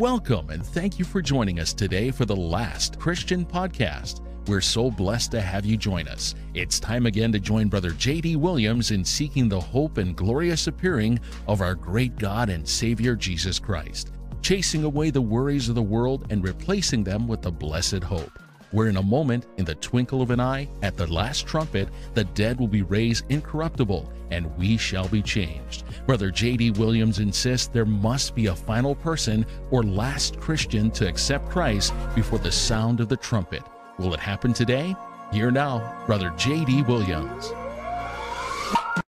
Welcome and thank you for joining us today for the last Christian podcast. We're so blessed to have you join us. It's time again to join Brother J.D. Williams in seeking the hope and glorious appearing of our great God and Savior Jesus Christ, chasing away the worries of the world and replacing them with the blessed hope where in a moment, in the twinkle of an eye, at the last trumpet, the dead will be raised incorruptible, and we shall be changed. Brother J.D. Williams insists there must be a final person or last Christian to accept Christ before the sound of the trumpet. Will it happen today? Here now, Brother J.D. Williams.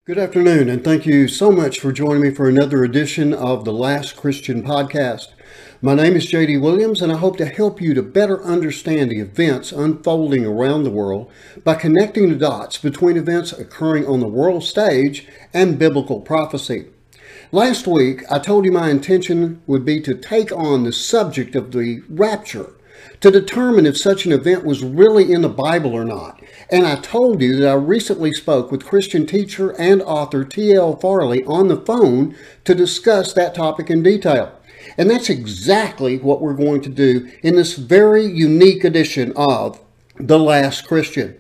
Good afternoon, and thank you so much for joining me for another edition of the Last Christian Podcast. My name is J.D. Williams, and I hope to help you to better understand the events unfolding around the world by connecting the dots between events occurring on the world stage and biblical prophecy. Last week, I told you my intention would be to take on the subject of the rapture to determine if such an event was really in the Bible or not. And I told you that I recently spoke with Christian teacher and author T.L. Farley on the phone to discuss that topic in detail. And that's exactly what we're going to do in this very unique edition of The Last Christian.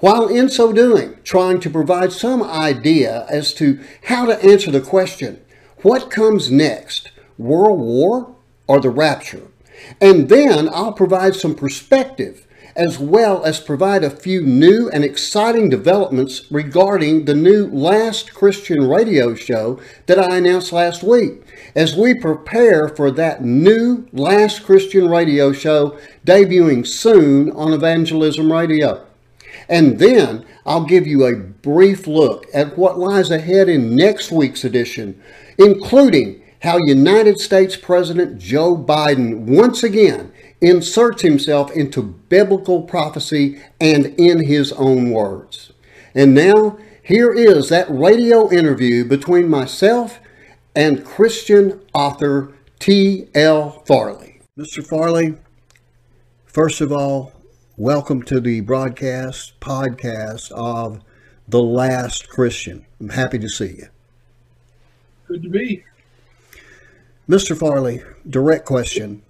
While in so doing, trying to provide some idea as to how to answer the question, what comes next, World War or the rapture? And then I'll provide some perspective as well as provide a few new and exciting developments regarding the new Last Christian radio show that I announced last week as we prepare for that new Last Christian radio show debuting soon on Evangelism Radio. And then I'll give you a brief look at what lies ahead in next week's edition, including how United States President Joe Biden once again inserts himself into biblical prophecy and in his own words. And now, here is that radio interview between myself and Christian author T.L. Farley. Mr. Farley, first of all, welcome to the broadcast podcast of The Last Christian. I'm happy to see you. Good to be. Mr. Farley, direct question.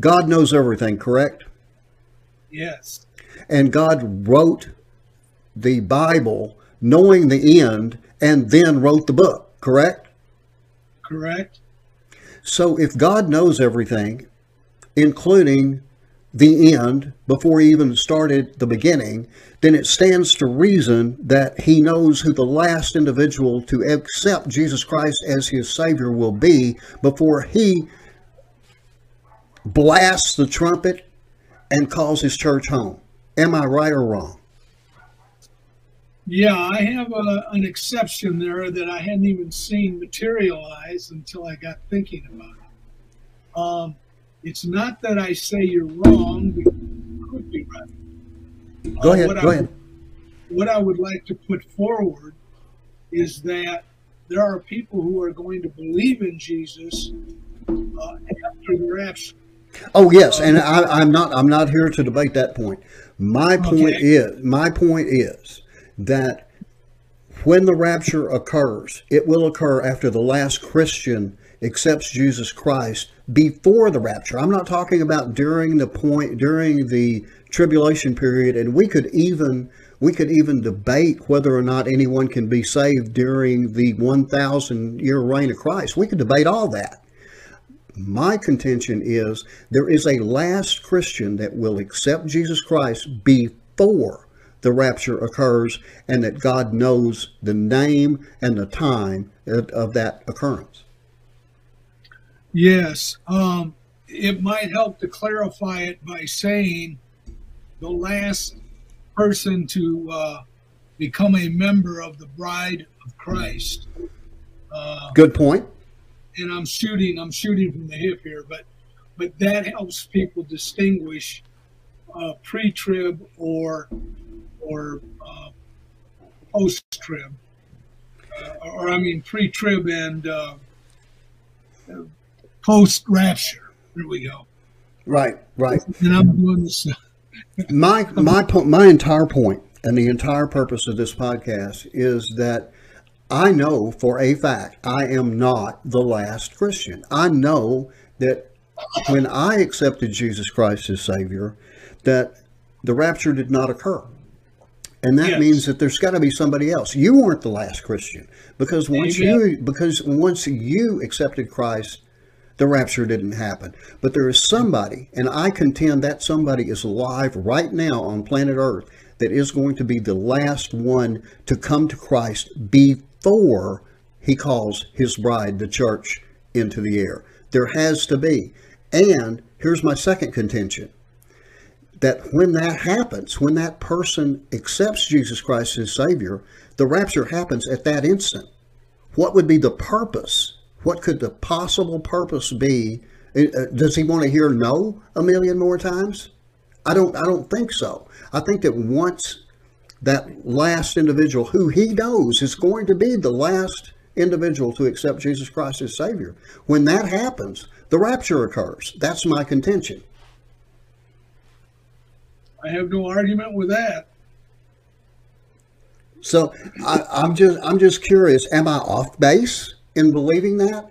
God knows everything, correct? Yes. And God wrote the Bible knowing the end and then wrote the book, correct? Correct. So if God knows everything, including the end before he even started the beginning, then it stands to reason that he knows who the last individual to accept Jesus Christ as his Savior will be before he blasts the trumpet and calls his church home. Am I right or wrong? Yeah, I have a, an exception there that I hadn't even seen materialize until I got thinking about it. Um, it's not that I say you're wrong, but you could be right. Go uh, ahead. Go I, ahead. What I would like to put forward is that there are people who are going to believe in Jesus uh, after the rapture. Oh yes, and I, am not I'm not here to debate that point. My point okay. is my point is that when the rapture occurs, it will occur after the last Christian accepts Jesus Christ before the rapture. I'm not talking about during the point during the tribulation period, and we could even we could even debate whether or not anyone can be saved during the 1,000 year reign of Christ. We could debate all that. My contention is there is a last Christian that will accept Jesus Christ before the rapture occurs and that God knows the name and the time of that occurrence. Yes. Um, it might help to clarify it by saying the last person to uh, become a member of the bride of Christ. Uh, Good point and I'm shooting I'm shooting from the hip here, but but that helps people distinguish uh, pre-trib or or uh, post-trib, uh, or I mean pre-trib and uh, post-rapture. There we go. Right, right. And I'm doing this. my my point, my entire point, and the entire purpose of this podcast is that I know for a fact I am not the last Christian. I know that when I accepted Jesus Christ as Savior, that the rapture did not occur. And that Yes. means that there's got to be somebody else. You weren't the last Christian because once Amen. you because once you accepted Christ, the rapture didn't happen. But there is somebody, and I contend that somebody is alive right now on planet Earth that is going to be the last one to come to Christ before he calls his bride, the church, into the air. There has to be. And here's my second contention that when that happens, when that person accepts Jesus Christ as Savior, the rapture happens at that instant. What would be the purpose? What could the possible purpose be? Uh, Does he want to hear no a million more times? I don't. I don't think so. I think that once that last individual, who he knows is going to be the last individual to accept Jesus Christ as Savior, when that happens, the rapture occurs. That's my contention. I have no argument with that. So I, I'm just I'm just curious. Am I off base in believing that?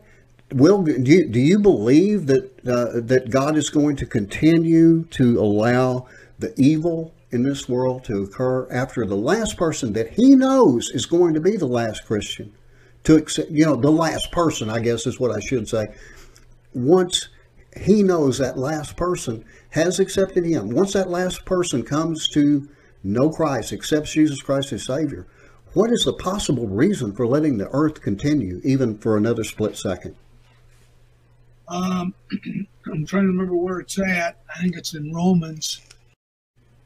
Will do you, do you believe that uh, that God is going to continue to allow the evil in this world to occur after the last person that He knows is going to be the last Christian to accept? You know, the last person, I guess, is what I should say. Once He knows that last person has accepted Him, once that last person comes to know Christ, accepts Jesus Christ as Savior, what is the possible reason for letting the earth continue even for another split second? Um, I'm trying to remember where it's at. I think it's in Romans.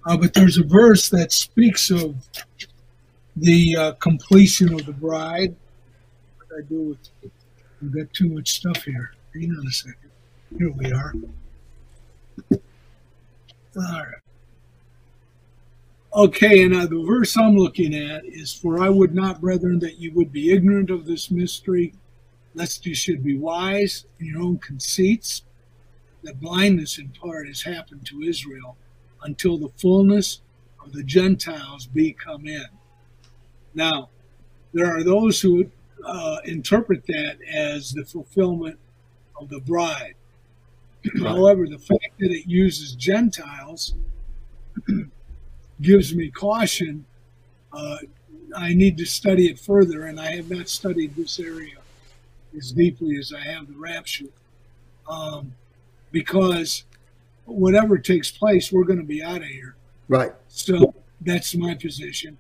Uh, but there's a verse that speaks of the uh, completion of the bride. What do I do with? We've got too much stuff here. Hang on a second. Here we are. All right. Okay, and uh, the verse I'm looking at is, "For I would not, brethren, that you would be ignorant of this mystery, lest you should be wise in your own conceits. That blindness in part has happened to Israel until the fullness of the Gentiles be come in." Now, there are those who uh, interpret that as the fulfillment of the bride. However, the fact that it uses Gentiles gives me caution. Uh, I need to study it further, and I have not studied this area as deeply as I have the rapture, um, because whatever takes place, we're going to be out of here. Right. So that's my position.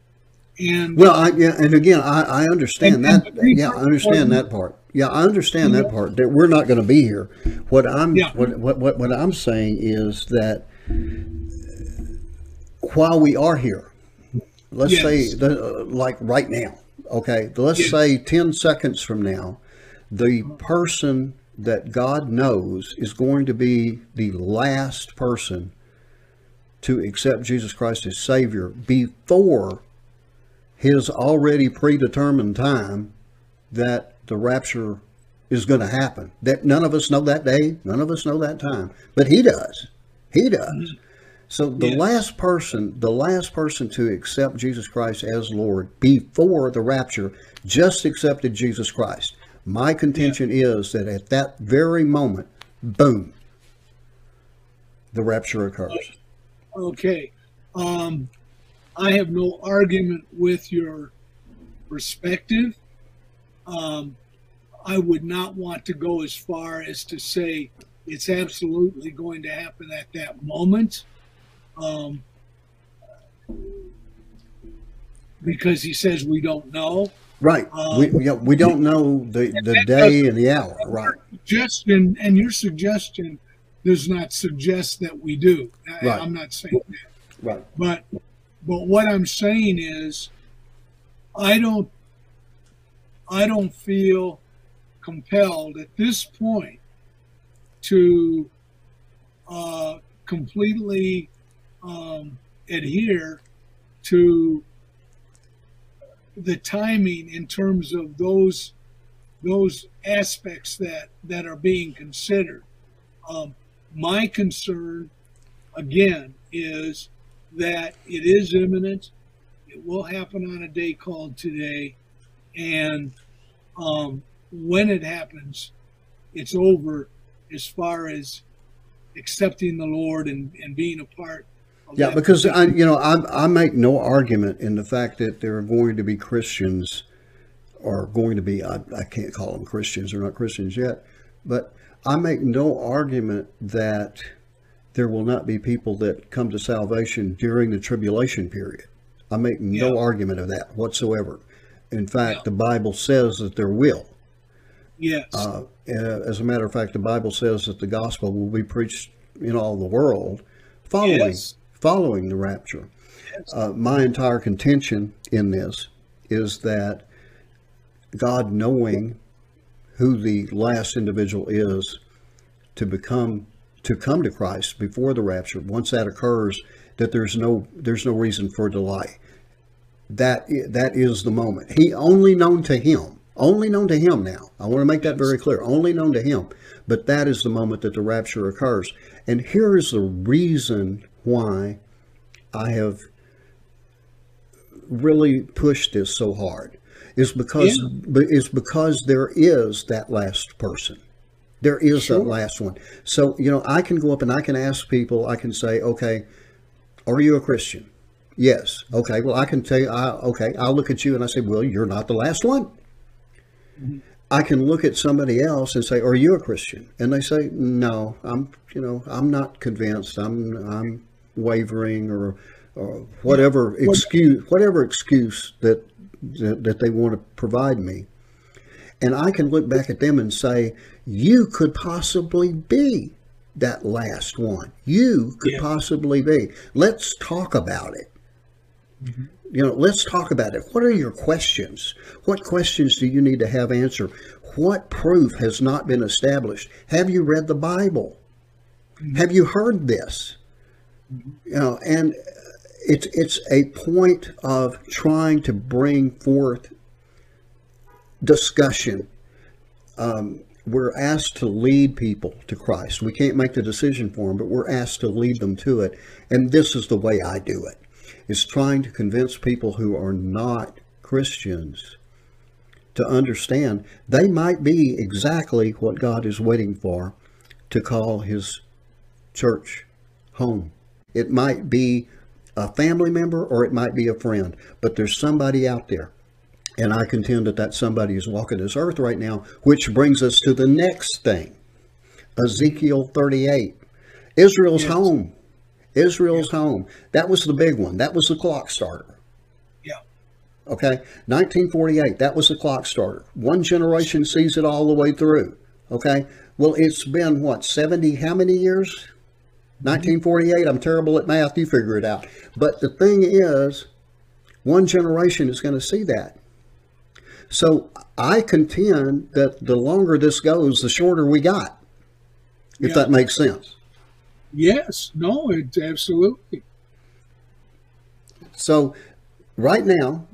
And Well, I, yeah, and again, I, I understand And- that. and Yeah, I understand that part. Yeah, I understand that part. That we're not going to be here. What I'm Yeah. what, what what what I'm saying is that while we are here, let's Yes. say the, uh, like right now, okay, let's Yes. say ten seconds from now, the person that God knows is going to be the last person to accept Jesus Christ as Savior before his already predetermined time that the rapture is going to happen. That none of us know that day, none of us know that time, but he does. He does. So the Yes. last person, the last person to accept Jesus Christ as Lord before the rapture just accepted Jesus Christ. My contention is that at that very moment, boom, the rapture occurs. Okay. Um, I have no argument with your perspective. Um, I would not want to go as far as to say it's absolutely going to happen at that moment. Um, because he says we don't know. Right. Um, we, yeah, we don't know the, the day and the hour. Right. Suggestion and your suggestion does not suggest that we do. I, Right. I'm not saying that. Right. But but what I'm saying is I don't I don't feel compelled at this point to uh, completely um, adhere to the timing in terms of those those aspects that that are being considered. Um, my concern again is that it is imminent. It will happen on a day called today, and um, when it happens, it's over as far as accepting the Lord and, and being a part. Yeah, because I, you know, I, I make no argument in the fact that there are going to be Christians, or going to be, I, I can't call them Christians, they're not Christians yet, but I make no argument that there will not be people that come to salvation during the tribulation period. I make no yeah. argument of that whatsoever. In fact, yeah. the Bible says that there will. Yes. Uh, as a matter of fact, the Bible says that the gospel will be preached in all the world following yes. Following the rapture. Uh, my entire contention in this is that God, knowing who the last individual is to become to come to Christ before the rapture, once that occurs, that there's no there's no reason for delay. That that is the moment. He only known to him, only known to him now. I want to make that very clear. Only known to him. But that is the moment that the rapture occurs. And here is the reason why I have really pushed this so hard is because yeah. is because there is that last person there is sure. that last one. So, you know, I can go up and I can ask people, I can say, okay, are you a Christian? Yes. Okay. Well, I can tell you, I, okay, I'll look at you and I say, well, you're not the last one. Mm-hmm. I can look at somebody else and say, "Are you a Christian?" And they say, "No, I'm, you know, I'm not convinced. I'm, I'm wavering, or, or whatever excuse, whatever excuse that, that that they want to provide me." And I can look back at them and say, you could possibly be that last one. You could yeah. possibly be. Let's talk about it. Mm-hmm. You know, let's talk about it. What are your questions? What questions do you need to have answered? What proof has not been established? Have you read the Bible? Mm-hmm. Have you heard this? You know, and it's it's a point of trying to bring forth discussion. Um, we're asked to lead people to Christ. We can't make the decision for them, but we're asked to lead them to it. And this is the way I do it. Is trying to convince people who are not Christians to understand they might be exactly what God is waiting for to call his church home. It might be a family member or it might be a friend, but there's somebody out there and I contend that that somebody is walking this earth right now, which brings us to the next thing Ezekiel 38. Israel's yes. home. Israel's home. That was the big one. That was the clock starter. Yeah. Okay. 1948. That was the clock starter. One generation sees it all the way through. Okay. Well, it's been what, 70, how many years? 1948. I'm terrible at math. You figure it out. But the thing is, one generation is going to see that. So I contend that the longer this goes, the shorter we got, if yeah. that makes sense. Yes, no, it absolutely. So, right now,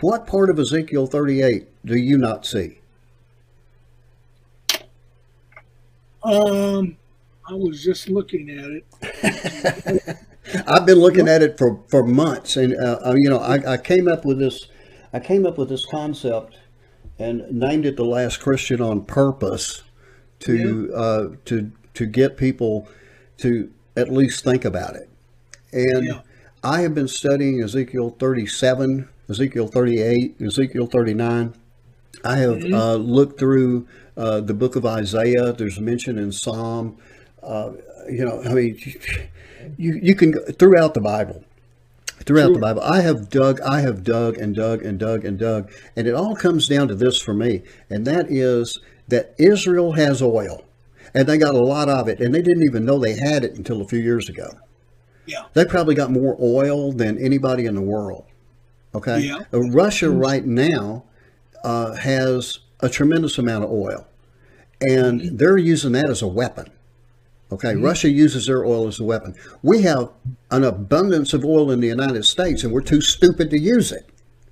what part of Ezekiel 38 do you not see? Um, I was just looking at it. I've been looking at it for, for months, and uh, uh you know, I, I came up with this I came up with this concept and named it the last Christian on purpose to yeah. uh, to to get people to at least think about it. And yeah. I have been studying Ezekiel 37, Ezekiel 38, Ezekiel 39. I have mm-hmm. uh, looked through uh, the book of Isaiah. There's mention in Psalm. Uh, you know, I mean, you you can throughout the Bible throughout sure. the Bible. I have dug, I have dug and dug and dug and dug, and it all comes down to this for me, and that is that Israel has oil, and they got a lot of it, and they didn't even know they had it until a few years ago. Yeah, they probably got more oil than anybody in the world. Okay, yeah. Uh, Russia right now uh, has a tremendous amount of oil, and mm-hmm. they're using that as a weapon. Okay, mm-hmm. Russia uses their oil as a weapon. We have an abundance of oil in the United States, and we're too stupid to use it.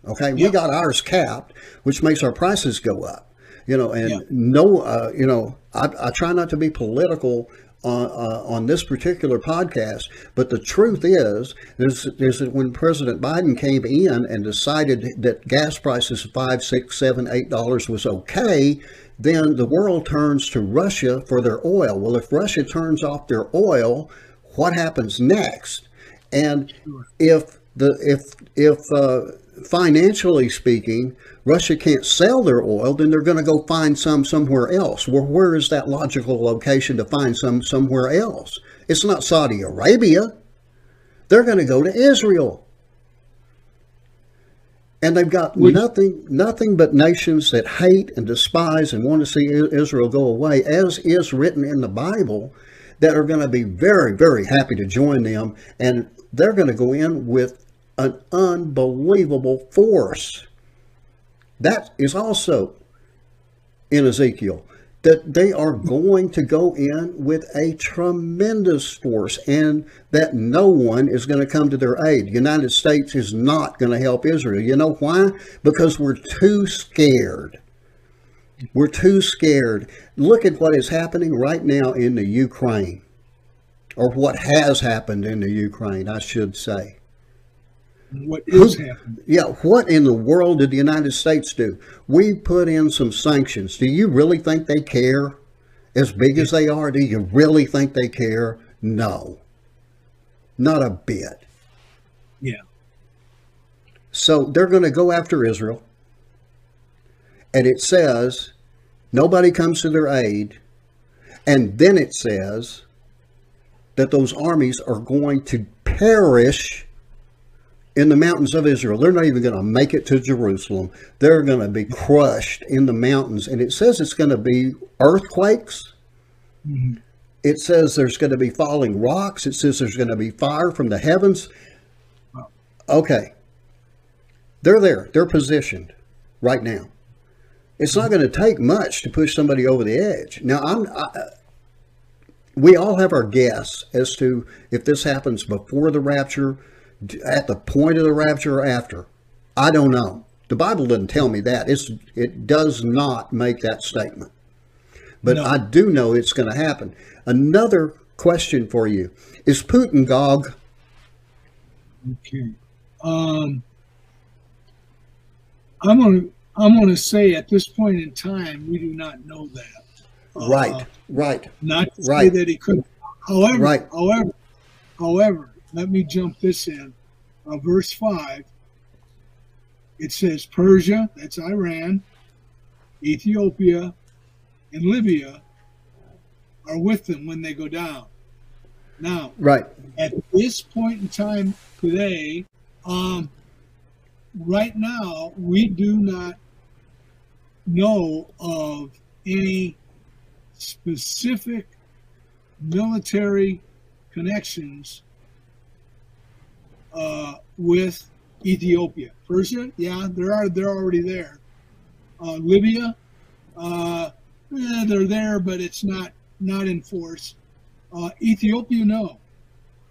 Okay, we got ours capped, which makes our prices go up. You know, and no, uh, you know, I, I, try not to be political on, uh, on this particular podcast, but the truth is, is, is that when President Biden came in and decided that gas prices of five, six, seven, eight dollars was okay, then the world turns to Russia for their oil. Well, if Russia turns off their oil, what happens next? And if the if if uh, financially speaking, Russia can't sell their oil, then they're going to go find some somewhere else. Well, where is that logical location to find some somewhere else? It's not Saudi Arabia. They're going to go to Israel. And they've got nothing nothing but nations that hate and despise and want to see Israel go away, as is written in the Bible, that are going to be very, very happy to join them. And they're going to go in with an unbelievable force. That is also in Ezekiel that they are going to go in with a tremendous force and that no one is going to come to their aid. The United States is not going to help Israel. You know why? Because we're too scared. We're too scared. Look at what is happening right now in the Ukraine, or what has happened in the Ukraine, I should say what is Who, happening. Yeah, what in the world did the United States do? We put in some sanctions. Do you really think they care? As big as they are, do you really think they care? No. Not a bit. Yeah. So they're going to go after Israel. And it says nobody comes to their aid. And then it says that those armies are going to perish in the mountains of Israel. They're not even going to make it to Jerusalem. They're going to be crushed in the mountains. And it says it's going to be earthquakes. Mm-hmm. It says there's going to be falling rocks. It says there's going to be fire from the heavens. Okay. They're there. They're positioned right now. It's not going to take much to push somebody over the edge. Now, I'm. I, we all have our guess as to if this happens before the rapture, at the point of the rapture or after? I don't know. The Bible doesn't tell me that. It's, it does not make that statement. But no. I do know it's going to happen. Another question for you Is Putin Gog? Okay. Um, I'm going to I'm going to say at this point in time, we do not know that. Right, uh, right. Not to right. say that he could. However, right. however, however, let me jump this in. Uh, verse 5, it says Persia, that's Iran, Ethiopia, and Libya are with them when they go down. Now, right at this point in time today, um, right now we do not know of any specific military connections uh, with Ethiopia. Persia, yeah, there are they're already there. Uh, Libya, uh, eh, they're there, but it's not not in force. Uh, Ethiopia, no.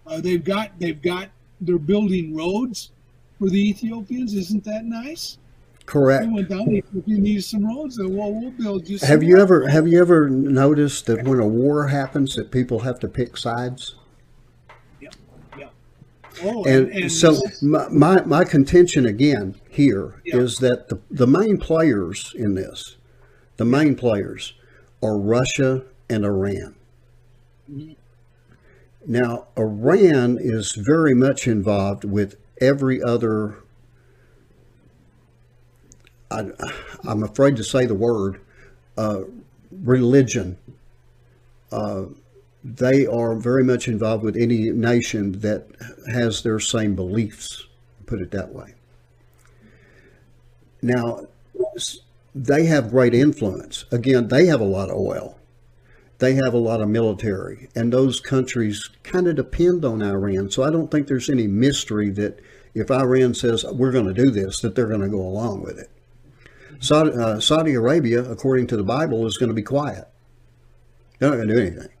Uh, they've got they've got they're building roads for the Ethiopians. Isn't that nice? Correct. We went down. Ethiopia needs some roads. So, well, we'll build you. Have you ever have you ever noticed that when a war happens, that people have to pick sides? Oh, and, and, so my, my, my, contention again here yeah. is that the, the main players in this, the main players are Russia and Iran. Mm-hmm. Now, Iran is very much involved with every other, I, am afraid to say the word, uh, religion. Uh, they are very much involved with any nation that has their same beliefs, put it that way. Now, they have great influence. Again, they have a lot of oil. They have a lot of military, and those countries kind of depend on Iran. So I don't think there's any mystery that if Iran says we're going to do this, that they're going to go along with it. Saudi, uh, Saudi Arabia, according to the Bible, is going to be quiet. They're not going to do anything.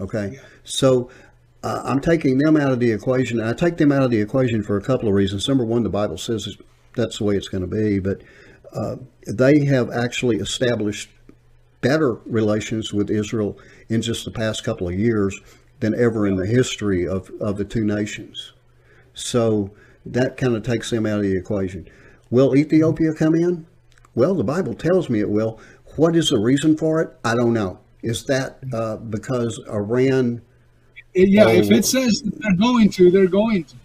Okay, so uh, I'm taking them out of the equation. I take them out of the equation for a couple of reasons. Number one, the Bible says that's the way it's going to be, but uh, they have actually established better relations with Israel in just the past couple of years than ever in the history of, of the two nations. So that kind of takes them out of the equation. Will Ethiopia come in? Well, the Bible tells me it will. What is the reason for it? I don't know. Is that uh, because Iran? yeah, oh, if it says they're going to, they're going to,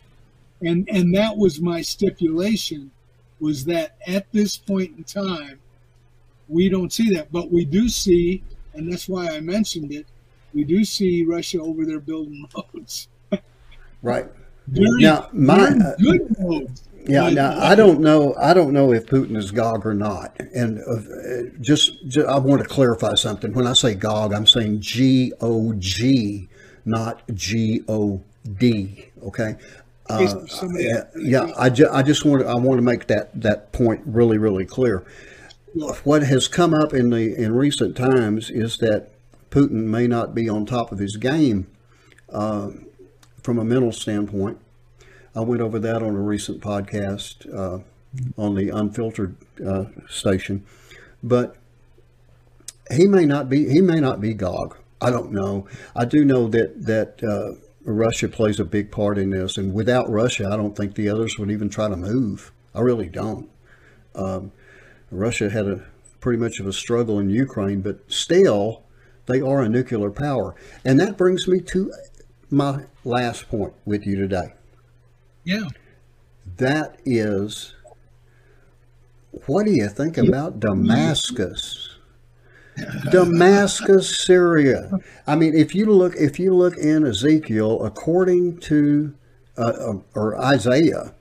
and and that was my stipulation, was that at this point in time, we don't see that, but we do see, and that's why I mentioned it. We do see Russia over there building roads. right. Very, now, my good roads. Yeah, now I don't know. I don't know if Putin is Gog or not. And uh, just, just, I want to clarify something. When I say Gog, I'm saying G O G, not G O D. Okay. Uh, yeah, yeah, I, ju- I just want to, I want to make that that point really really clear. What has come up in the in recent times is that Putin may not be on top of his game uh, from a mental standpoint I went over that on a recent podcast uh, on the Unfiltered uh, station, but he may not be he may not be Gog. I don't know. I do know that that uh, Russia plays a big part in this, and without Russia, I don't think the others would even try to move. I really don't. Um, Russia had a pretty much of a struggle in Ukraine, but still, they are a nuclear power, and that brings me to my last point with you today. Yeah. That is, what do you think about Damascus? Damascus, Syria. I mean, if you look, if you look in Ezekiel, according to uh, um, or Isaiah,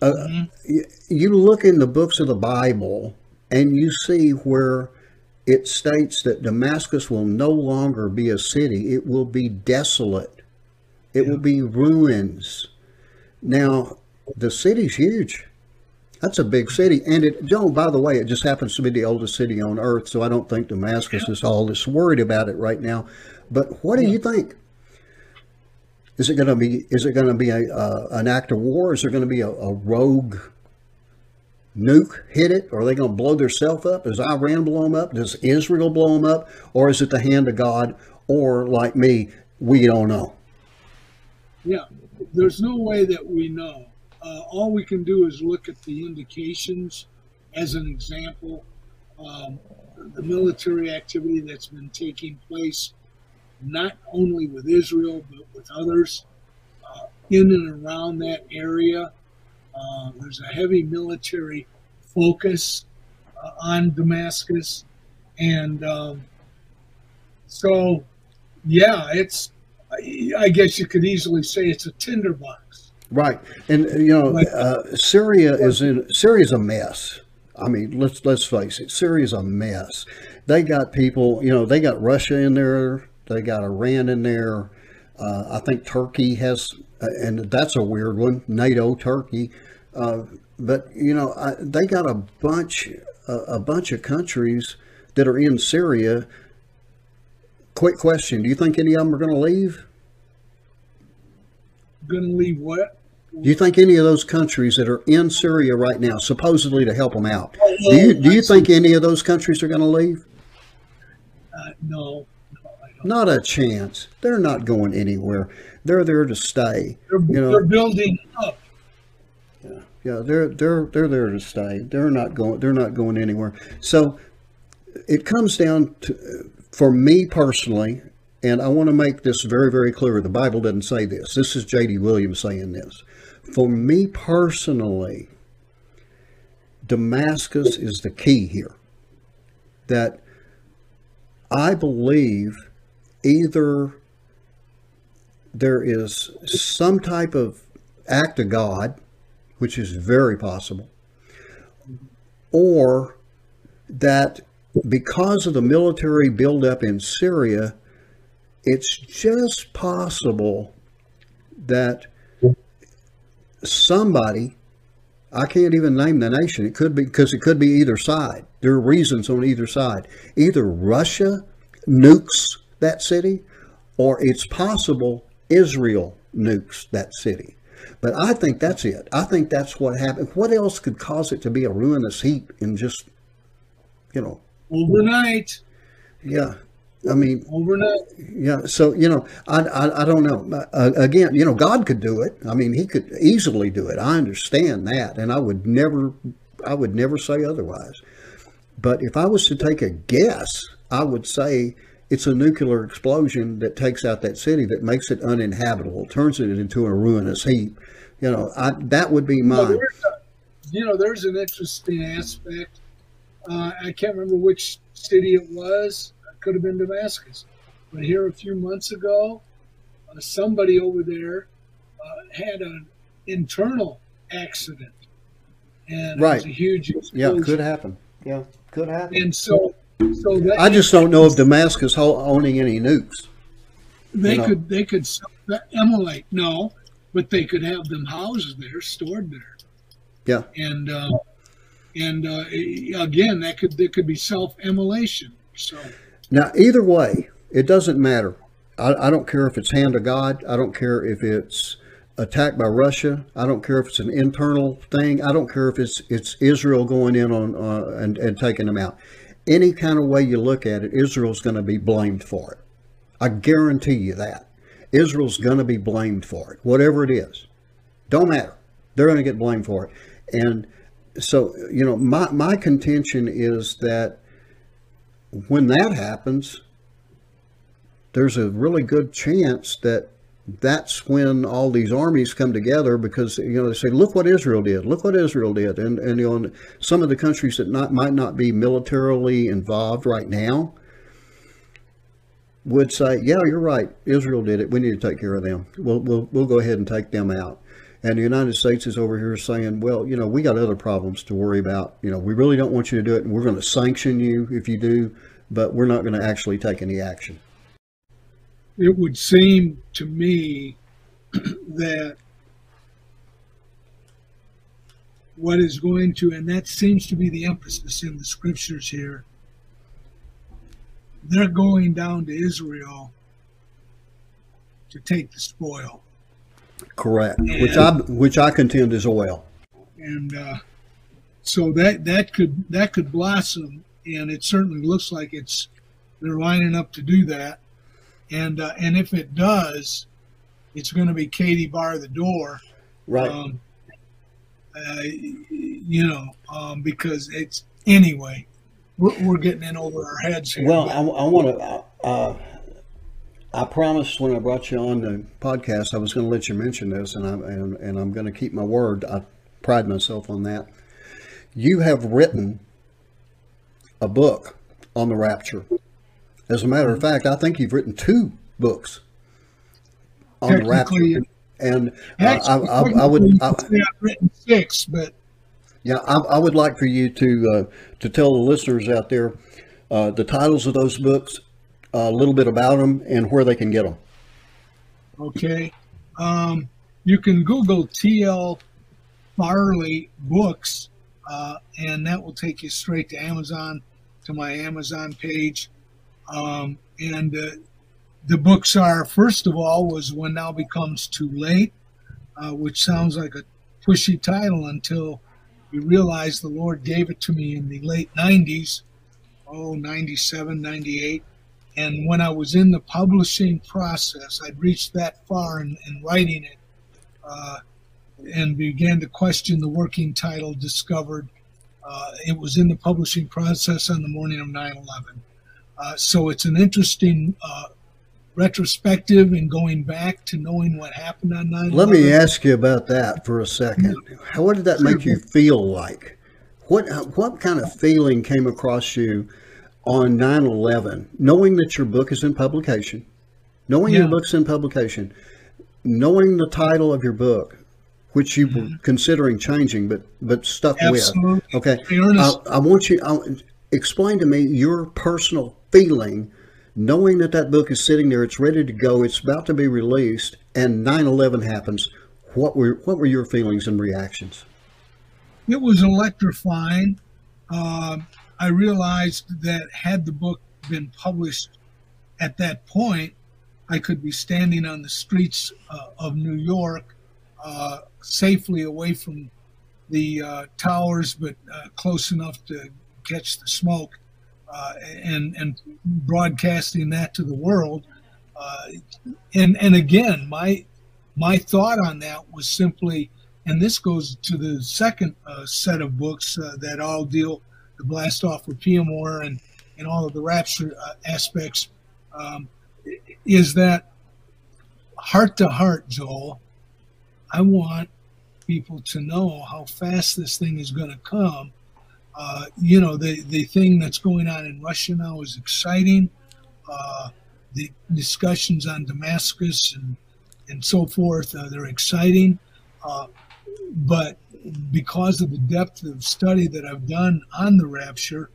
uh, mm-hmm. you, you look in the books of the Bible and you see where it states that Damascus will no longer be a city; it will be desolate. It yeah. will be ruins. Now, the city's huge. That's a big city. And it, Joe, by the way, it just happens to be the oldest city on earth. So I don't think Damascus is all this worried about it right now. But what do you think? Is it going to be? Is it going to be a uh, an act of war? Is there going to be a, a rogue nuke hit it? Or are they going to blow themselves up? Does Iran blow them up? Does Israel blow them up? Or is it the hand of God? Or like me, we don't know. Yeah, there's no way that we know. Uh, all we can do is look at the indications as an example. Um, the military activity that's been taking place, not only with Israel, but with others uh, in and around that area. Uh, there's a heavy military focus uh, on Damascus. And um, so, yeah, it's I guess you could easily say it's a tinderbox. Right, and you know, uh, Syria is in Syria's a mess. I mean, let's let's face it, Syria's a mess. They got people, you know, they got Russia in there, they got Iran in there. Uh, I think Turkey has, uh, and that's a weird one, NATO, Turkey. Uh, but you know, I, they got a bunch, a bunch of countries that are in Syria Quick question: Do you think any of them are going to leave? Going to leave what? Do you think any of those countries that are in Syria right now, supposedly to help them out, oh, do you do you think any of those countries are going to leave? Uh, no, no not a chance. They're not going anywhere. They're there to stay. They're, you know, they're building up. Yeah, yeah, they're they're they're there to stay. They're not going. They're not going anywhere. So it comes down to for me personally, and I want to make this very, very clear the Bible doesn't say this. This is J.D. Williams saying this. For me personally, Damascus is the key here. That I believe either there is some type of act of God, which is very possible, or that because of the military buildup in Syria, it's just possible that somebody, I can't even name the nation, it could be because it could be either side. There are reasons on either side. Either Russia nukes that city, or it's possible Israel nukes that city. But I think that's it. I think that's what happened. What else could cause it to be a ruinous heap in just, you know, overnight. Yeah. I mean, overnight. Yeah. So, you know, I, I, I don't know. Uh, again, you know, God could do it. I mean, he could easily do it. I understand that. And I would never, I would never say otherwise. But if I was to take a guess, I would say it's a nuclear explosion that takes out that city, that makes it uninhabitable, turns it into a ruinous heap. You know, I, that would be mine. Well, you know, there's an interesting aspect. Uh, I can't remember which city it was. It could have been Damascus. But here a few months ago, uh, somebody over there uh, had an internal accident. And right. a huge explosion. Yeah, could happen. Yeah, could happen. And so, so that I just don't know if Damascus owning any nukes. They you know? could they could emulate no, but they could have them housed there, stored there. Yeah. And uh, and uh, again, that could there could be self immolation. So now, either way, it doesn't matter. I, I don't care if it's hand of God. I don't care if it's attacked by Russia. I don't care if it's an internal thing. I don't care if it's it's Israel going in on uh, and and taking them out. Any kind of way you look at it, Israel's going to be blamed for it. I guarantee you that. Israel's going to be blamed for it, whatever it is. Don't matter. They're going to get blamed for it. And so, you know, my, my contention is that when that happens, there's a really good chance that that's when all these armies come together because you know they say look what Israel did. Look what Israel did. And and you know some of the countries that not might not be militarily involved right now would say yeah you're right. Israel did it. We need to take care of them. We'll we'll, we'll go ahead and take them out and the United States is over here saying well you know we got other problems to worry about you know we really don't want you to do it and we're going to sanction you if you do but we're not going to actually take any action it would seem to me that what is going to, and that seems to be the emphasis in the scriptures here, they're going down to Israel to take the spoil. Correct. And, which I which I contend is oil. And uh, so that that could that could blossom, and it certainly looks like it's they're lining up to do that and uh, and if it does, it's going to be Katie bar the door, right? Um, uh, you know, um, because it's anyway, we're, we're, getting in over our heads here. Well, I, I want to. Uh, I promised when I brought you on the podcast I was going to let you mention this, and I'm and, and I'm going to keep my word. I pride myself on that. You have written a book on the rapture. As a matter of fact, I think you've written two books on the rapture. And uh, I, I, I, would. I, have written six, but yeah, I, I, would like for you to uh, to tell the listeners out there uh, the titles of those books, a little bit about them, and where they can get them. Okay, um, you can Google T.L. Farley books, uh, and that will take you straight to Amazon, to my Amazon page. Um, and uh, the books are, first of all, was When Now Becomes Too Late, uh, which sounds like a pushy title until you realize the Lord gave it to me in the late 90s, oh, 97, 98. And when I was in the publishing process, I'd reached that far in, in writing it uh, and began to question the working title, discovered uh, it was in the publishing process on the morning of 9 11. Uh, so it's an interesting uh, retrospective and going back to knowing what happened on 9 Let me ask you about that for a second. How, what did that make you feel like? What, what kind of feeling came across you on 9 11, knowing that your book is in publication, knowing yeah. your book's in publication, knowing the title of your book, which you were mm-hmm. considering changing, but but stuck Absolutely. with. Okay, I, I, want you. I, explain to me your personal feeling knowing that that book is sitting there, it's ready to go, it's about to be released, and 9/11 happens. What were what were your feelings and reactions? It was electrifying. Uh, I realized that had the book been published at that point, I could be standing on the streets uh, of New York, uh, safely away from the uh, towers, but uh, close enough to catch the smoke uh, and and broadcasting that to the world. Uh, and and again, my my thought on that was simply, and this goes to the second set of books that all deal the blast off with Piamore and, and all of the rapture uh, aspects, um, is that heart to heart, Joel, I want people to know how fast this thing is going to come. Uh, you know, the, the thing that's going on in Russia now is exciting. Uh, the discussions on Damascus and, and so forth, uh, they're exciting. Uh, but because of the depth of study that I've done on the rapture,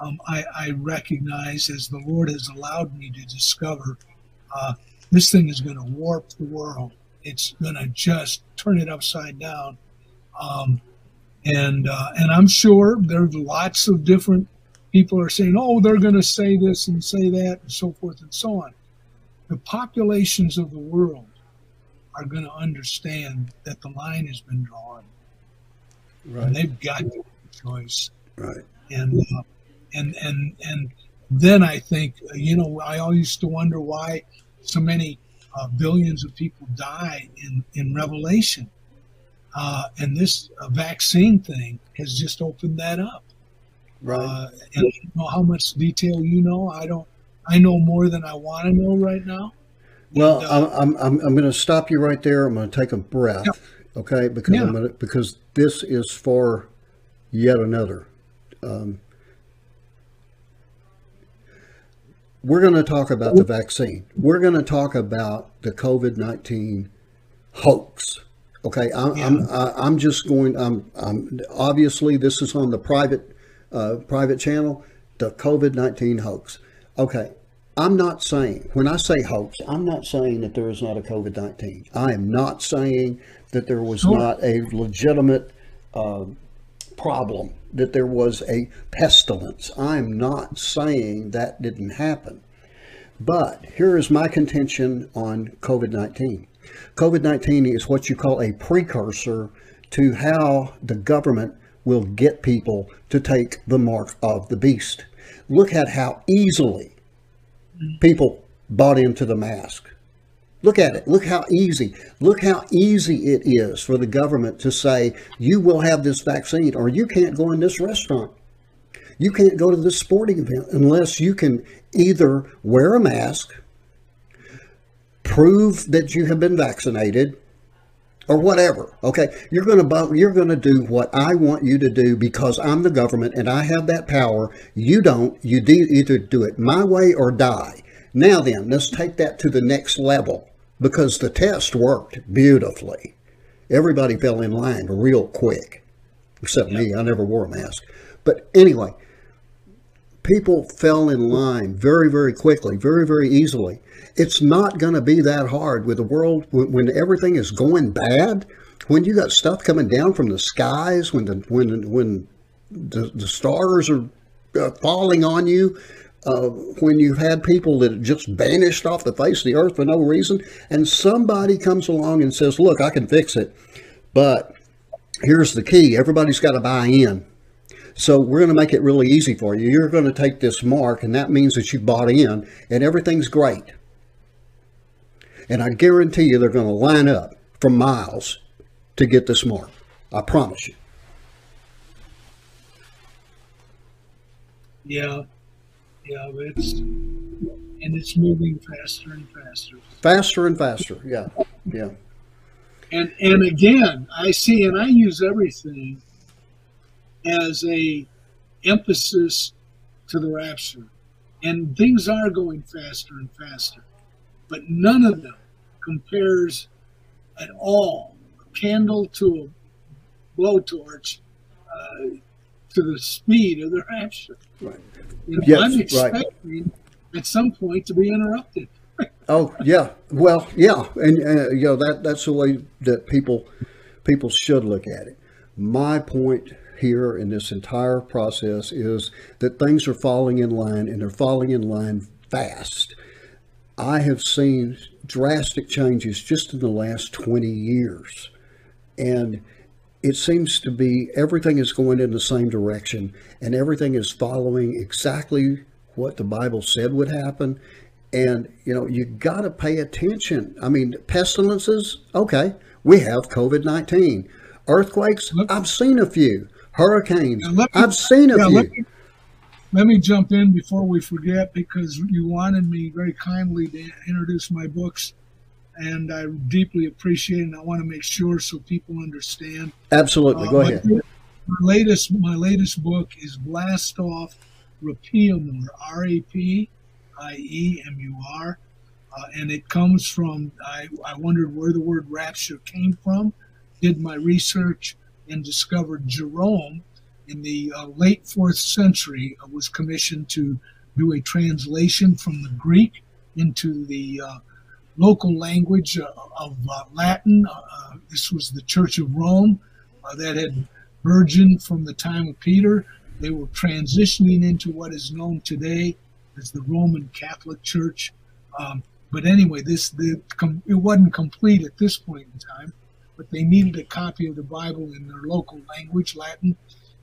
um, I, I, recognize as the Lord has allowed me to discover, uh, this thing is going to warp the world. It's going to just turn it upside down. Um, and uh, and I'm sure there's lots of different people are saying, oh, they're going to say this and say that and so forth and so on. The populations of the world are going to understand that the line has been drawn. Right. And they've got to choice. Right. And uh, and and and then I think uh, you know I always used to wonder why so many uh, billions of people die in in Revelation, uh, and this uh, vaccine thing has just opened that up. Right. Uh, and I don't know how much detail you know. I don't. I know more than I want to know right now. Well, and, uh, I'm, I'm, I'm going to stop you right there. I'm going to take a breath, yeah. Okay? Because yeah. To, because this is for yet another. Um, we're going to talk about the vaccine. We're going to talk about the COVID nineteen hoax. Okay, I'm yeah. I'm, I'm just going. I'm, I'm obviously this is on the private uh, private channel. The COVID nineteen hoax. Okay, I'm not saying, when I say hoax, I'm not saying that there is not a COVID 19. I am not saying that there was not a legitimate uh, problem, that there was a pestilence. I'm not saying that didn't happen. But here is my contention on COVID 19. COVID 19 is what you call a precursor to how the government will get people to take the mark of the beast. Look at how easily people bought into the mask. Look at it. Look how easy. Look how easy it is for the government to say, you will have this vaccine or you can't go in this restaurant. You can't go to this sporting event unless you can either wear a mask, prove that you have been vaccinated, or whatever. Okay, you're going to you're going to do what I want you to do because I'm the government and I have that power. You don't. You do either do it my way or die. Now then, let's take that to the next level because the test worked beautifully. Everybody fell in line real quick, except me. I never wore a mask. But anyway, people fell in line very, very quickly, very, very easily. It's not going to be that hard with the world when, everything is going bad. When you got stuff coming down from the skies, when the when when the, the stars are uh, falling on you, uh, when you've had people that just vanished off the face of the earth for no reason, and somebody comes along and says, "Look, I can fix it," but here's the key: everybody's got to buy in. So we're going to make it really easy for you. You're going to take this mark, and that means that you bought in, and everything's great. And I guarantee you they're going to line up for miles to get this mark. I promise you. Yeah, yeah, it's and it's moving faster and faster. Faster and faster. Yeah, yeah. And and again, I see, and I use everything as a emphasis to the rapture. And things are going faster and faster, but none of them compares at all a candle to a blowtorch uh, to the speed of the rapture. Right. You know, yes, I'm expecting right. at some point to be interrupted. oh yeah, well yeah, and uh, you know that that's the way that people people should look at it. My point here in this entire process is that things are falling in line and they're falling in line fast. I have seen drastic changes just in the last 20 years. And it seems to be everything is going in the same direction and everything is following exactly what the Bible said would happen. And, you know, you got to pay attention. I mean, pestilences, okay, we have COVID 19. Earthquakes, I've seen a few. Hurricanes. Me- I've seen a yeah, few. let me, let me jump in before we forget because you wanted me very kindly to introduce my books, and I deeply appreciate it. And I want to make sure so people understand. Absolutely. Go Uh, ahead. My, latest my latest book is Blast Off Rapiemur, R A P I E M U R, uh, and it comes from. I, I wondered where the word rapture came from, did my research, and discovered Jerome in the uh, late fourth century uh, was commissioned to do a translation from the Greek into the uh, local language uh, of uh, Latin. Uh, this was the Church of Rome that had burgeoned from the time of Peter. They were transitioning into what is known today as the Roman Catholic Church. Um, but anyway, this the, com- it wasn't complete at this point in time. But they needed a copy of the Bible in their local language, Latin,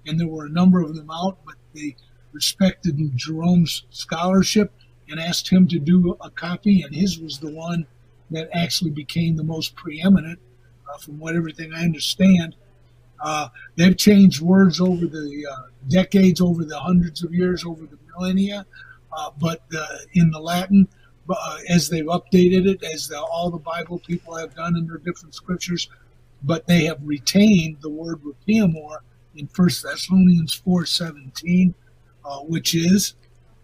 and there were a number of them out. But they respected Jerome's scholarship and asked him to do a copy, and his was the one that actually became the most preeminent, uh, from what everything I understand. Uh, they've changed words over the uh, decades, over the hundreds of years, over the millennia, uh, but uh, in the Latin, uh, as they've updated it, as the, all the Bible people have done in their different scriptures, but they have retained the word rapiemur in First Thessalonians four seventeen, uh, which is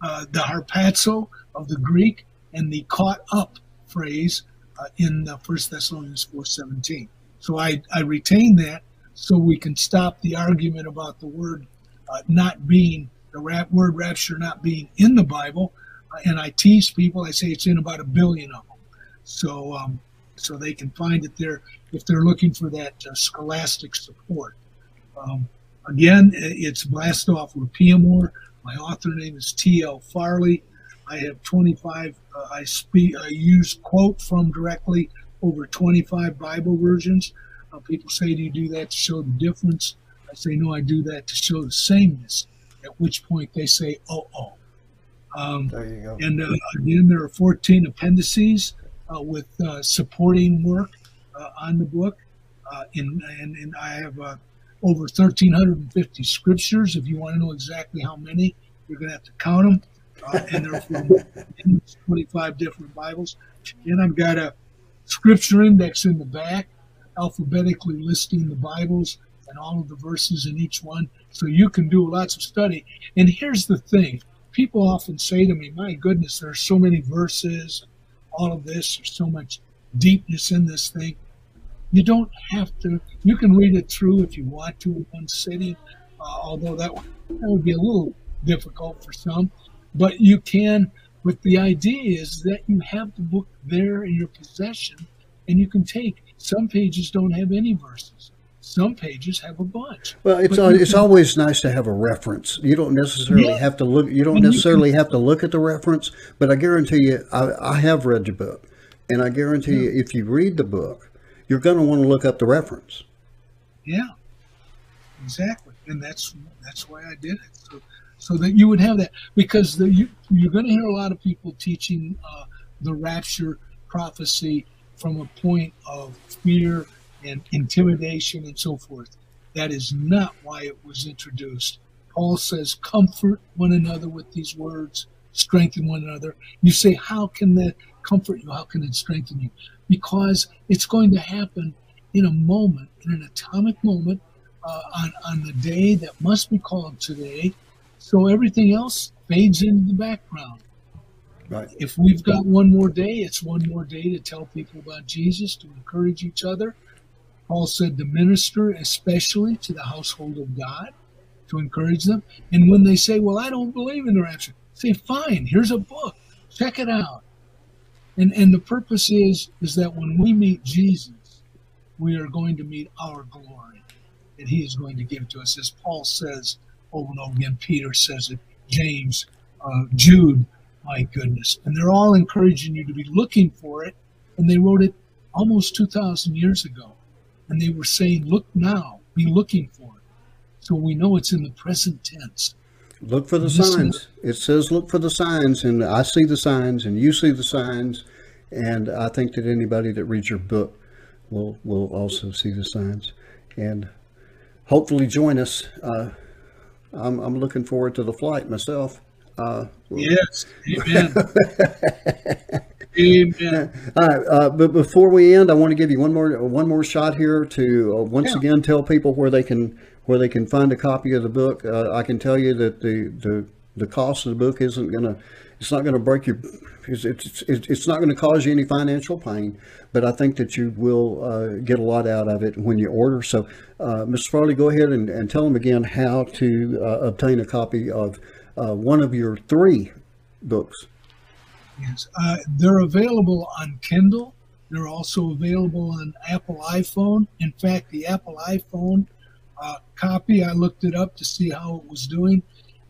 uh, the harpazo of the Greek and the caught up phrase uh, in First Thessalonians four seventeen. So I I retain that so we can stop the argument about the word uh, not being the rap, word rapture not being in the Bible. And I tease people. I say it's in about a billion of them. So um, so they can find it there if they're looking for that uh, scholastic support. Um, again, it's Blast Off with Rapiemur. My author name is T.L. Farley. I have 25. Uh, I speak. I use quote from directly over 25 Bible versions. Uh, people say, "Do you do that to show the difference?" I say, "No, I do that to show the sameness." At which point they say, "Oh, oh." Um, There you go. and uh, again, there are 14 appendices uh, with uh, supporting work uh, on the book. Uh, in, and, and I have uh, over 1,350 scriptures. If you want to know exactly how many, you're going to have to count them. Uh, and they're from 25 different Bibles. And I've got a scripture index in the back, alphabetically listing the Bibles and all of the verses in each one. So you can do lots of study. And here's the thing people often say to me, My goodness, there's so many verses, all of this, there's so much deepness in this thing. You don't have to, you can read it through if you want to in one sitting, uh, although that, that would be a little difficult for some. But you can, but the idea is that you have the book there in your possession and you can take. Some pages don't have any verses, some pages have a bunch. Well, it's al- it's can- always nice to have a reference. You don't necessarily Yeah. have to look. You don't And you necessarily have to look at the reference, but I guarantee you, I, I have read your book, and I guarantee you, if you read the book, you're going to want to look up the reference. Yeah, exactly, and that's that's why I did it. So, so that you would have that because the, you, you're going to hear a lot of people teaching uh, the rapture prophecy from a point of fear and intimidation and so forth. That is not why it was introduced. Paul says, "Comfort one another with these words, strengthen one another." You say, "How can that comfort you? How can it strengthen you?" Because it's going to happen in a moment, in an atomic moment, uh, on, on the day that must be called today. So everything else fades into the background. Right. If we've got one more day, it's one more day to tell people about Jesus, to encourage each other. Paul said to minister, especially to the household of God, to encourage them. And when they say, Well, I don't believe in the rapture, say, Fine, here's a book, check it out. And, and the purpose is, is that when we meet Jesus, we are going to meet our glory that he is going to give to us. As Paul says over and over again, Peter says it, James, uh, Jude, my goodness. And they're all encouraging you to be looking for it. And they wrote it almost 2,000 years ago. And they were saying, look now, be looking for it. So we know it's in the present tense. Look for the signs. It says look for the signs, and I see the signs, and you see the signs, and I think that anybody that reads your book will will also see the signs. And hopefully join us. Uh, I'm, I'm looking forward to the flight myself. Uh, yes, amen. amen. All right, uh, but before we end, I want to give you one more one more shot here to uh, once yeah. again tell people where they can where they can find a copy of the book. Uh, I can tell you that the the the cost of the book isn't going to it's not going to break your it's, it's, it's not going to cause you any financial pain but i think that you will uh, get a lot out of it when you order so uh, mr farley go ahead and, and tell them again how to uh, obtain a copy of uh, one of your three books yes uh, they're available on kindle they're also available on apple iphone in fact the apple iphone uh, copy i looked it up to see how it was doing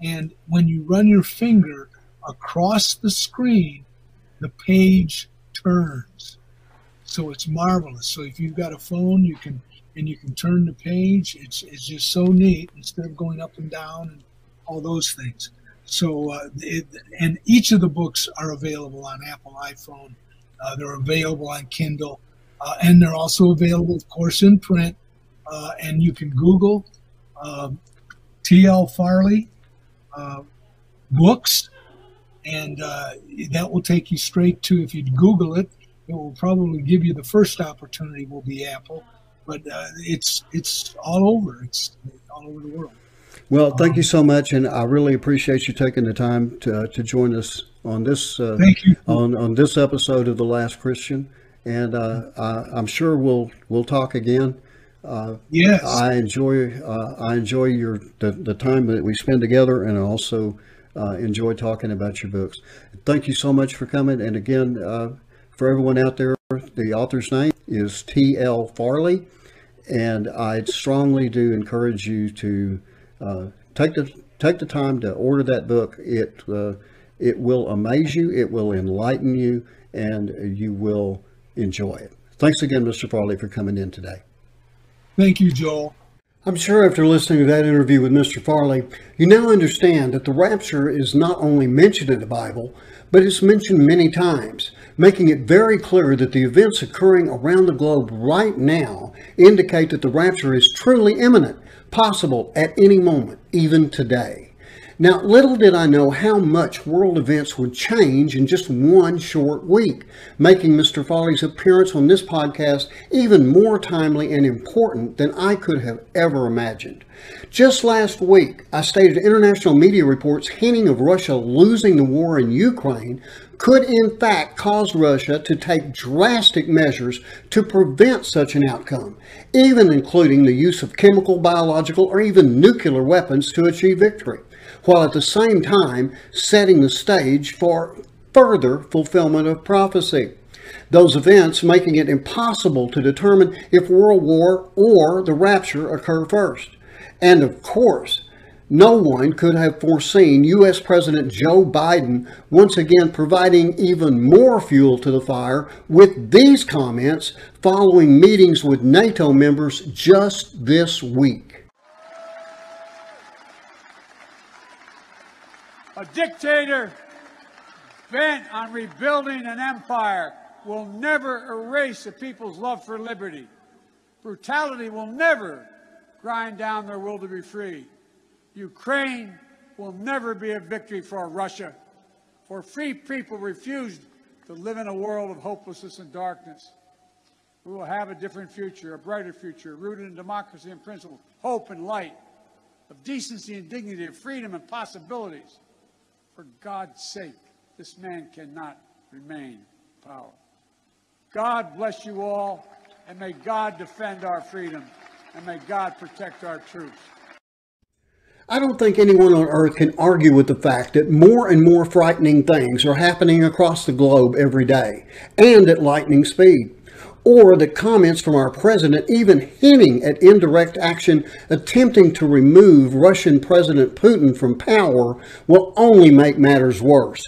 and when you run your finger across the screen, the page turns. So it's marvelous. So if you've got a phone, you can and you can turn the page. It's it's just so neat instead of going up and down and all those things. So uh, it, and each of the books are available on Apple iPhone. Uh, they're available on Kindle, uh, and they're also available, of course, in print. Uh, and you can Google um, T.L. Farley uh, books, and uh, that will take you straight to if you Google it. It will probably give you the first opportunity will be Apple, but it's it's all over. It's all over the world. Well, thank you so much, and I really appreciate you taking the time to, uh, to join us on this uh, thank you. on on this episode of the Last Christian. And uh, I, am sure we'll we'll talk again. Uh, yes, I enjoy uh, I enjoy your the, the time that we spend together, and I also uh, enjoy talking about your books. Thank you so much for coming. And again, uh, for everyone out there, the author's name is T.L. Farley. And I strongly do encourage you to uh, take the take the time to order that book. It uh, it will amaze you, it will enlighten you, and you will enjoy it. Thanks again, Mr. Farley, for coming in today. Thank you, Joel. I'm sure after listening to that interview with Mr. Farley, you now understand that the rapture is not only mentioned in the Bible, but it's mentioned many times, making it very clear that the events occurring around the globe right now indicate that the rapture is truly imminent, possible at any moment, even today. Now, little did I know how much world events would change in just one short week, making Mr. Farley's appearance on this podcast even more timely and important than I could have ever imagined. Just last week, I stated international media reports hinting of Russia losing the war in Ukraine could in fact cause Russia to take drastic measures to prevent such an outcome, even including the use of chemical, biological, or even nuclear weapons to achieve victory while at the same time setting the stage for further fulfillment of prophecy. Those events making it impossible to determine if world war or the rapture occur first. And of course, no one could have foreseen U.S. President Joe Biden once again providing even more fuel to the fire with these comments following meetings with NATO members just this week. A dictator bent on rebuilding an empire will never erase a people's love for liberty. Brutality will never grind down their will to be free. Ukraine will never be a victory for Russia, for free people refused to live in a world of hopelessness and darkness. We will have a different future, a brighter future, rooted in democracy and principle, hope and light, of decency and dignity, of freedom and possibilities. For God's sake, this man cannot remain in power. God bless you all, and may God defend our freedom, and may God protect our troops. I don't think anyone on earth can argue with the fact that more and more frightening things are happening across the globe every day, and at lightning speed or the comments from our president even hinting at indirect action attempting to remove Russian President Putin from power will only make matters worse.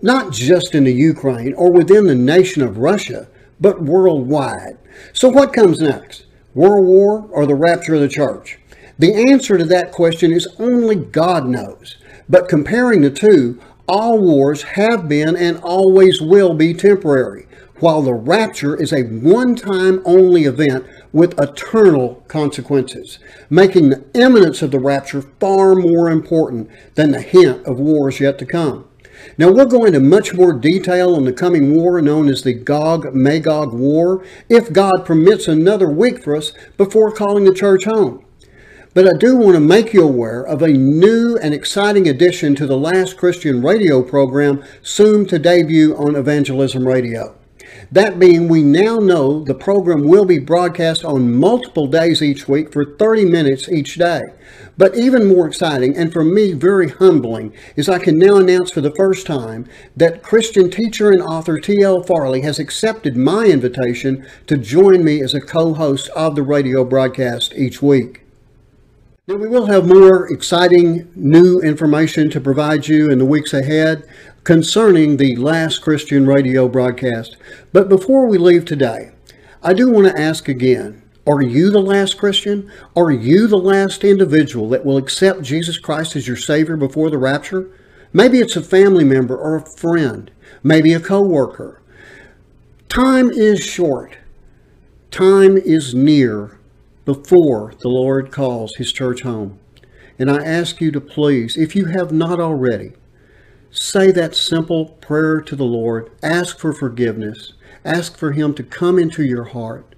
Not just in the Ukraine or within the nation of Russia, but worldwide. So what comes next? World war or the rapture of the church? The answer to that question is only God knows. But comparing the two, all wars have been and always will be temporary while the rapture is a one time only event with eternal consequences, making the imminence of the rapture far more important than the hint of wars yet to come. Now, we'll go into much more detail on the coming war known as the Gog Magog War, if God permits another week for us before calling the church home. But I do want to make you aware of a new and exciting addition to the Last Christian radio program soon to debut on Evangelism Radio. That being, we now know the program will be broadcast on multiple days each week for 30 minutes each day. But even more exciting, and for me very humbling, is I can now announce for the first time that Christian teacher and author T.L. Farley has accepted my invitation to join me as a co host of the radio broadcast each week. Now, we will have more exciting new information to provide you in the weeks ahead concerning the last Christian radio broadcast. But before we leave today, I do want to ask again Are you the last Christian? Are you the last individual that will accept Jesus Christ as your Savior before the rapture? Maybe it's a family member or a friend, maybe a co worker. Time is short. Time is near before the Lord calls his church home. And I ask you to please, if you have not already, say that simple prayer to the Lord. Ask for forgiveness. Ask for him to come into your heart.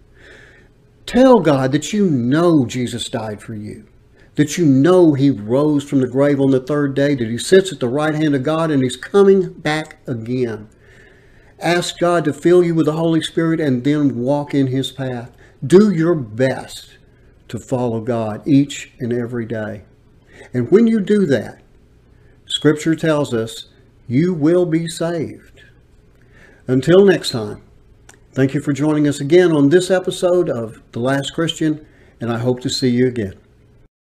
Tell God that you know Jesus died for you, that you know he rose from the grave on the third day, that he sits at the right hand of God and he's coming back again. Ask God to fill you with the Holy Spirit and then walk in his path. Do your best to follow God each and every day. And when you do that, Scripture tells us you will be saved. Until next time, thank you for joining us again on this episode of The Last Christian, and I hope to see you again.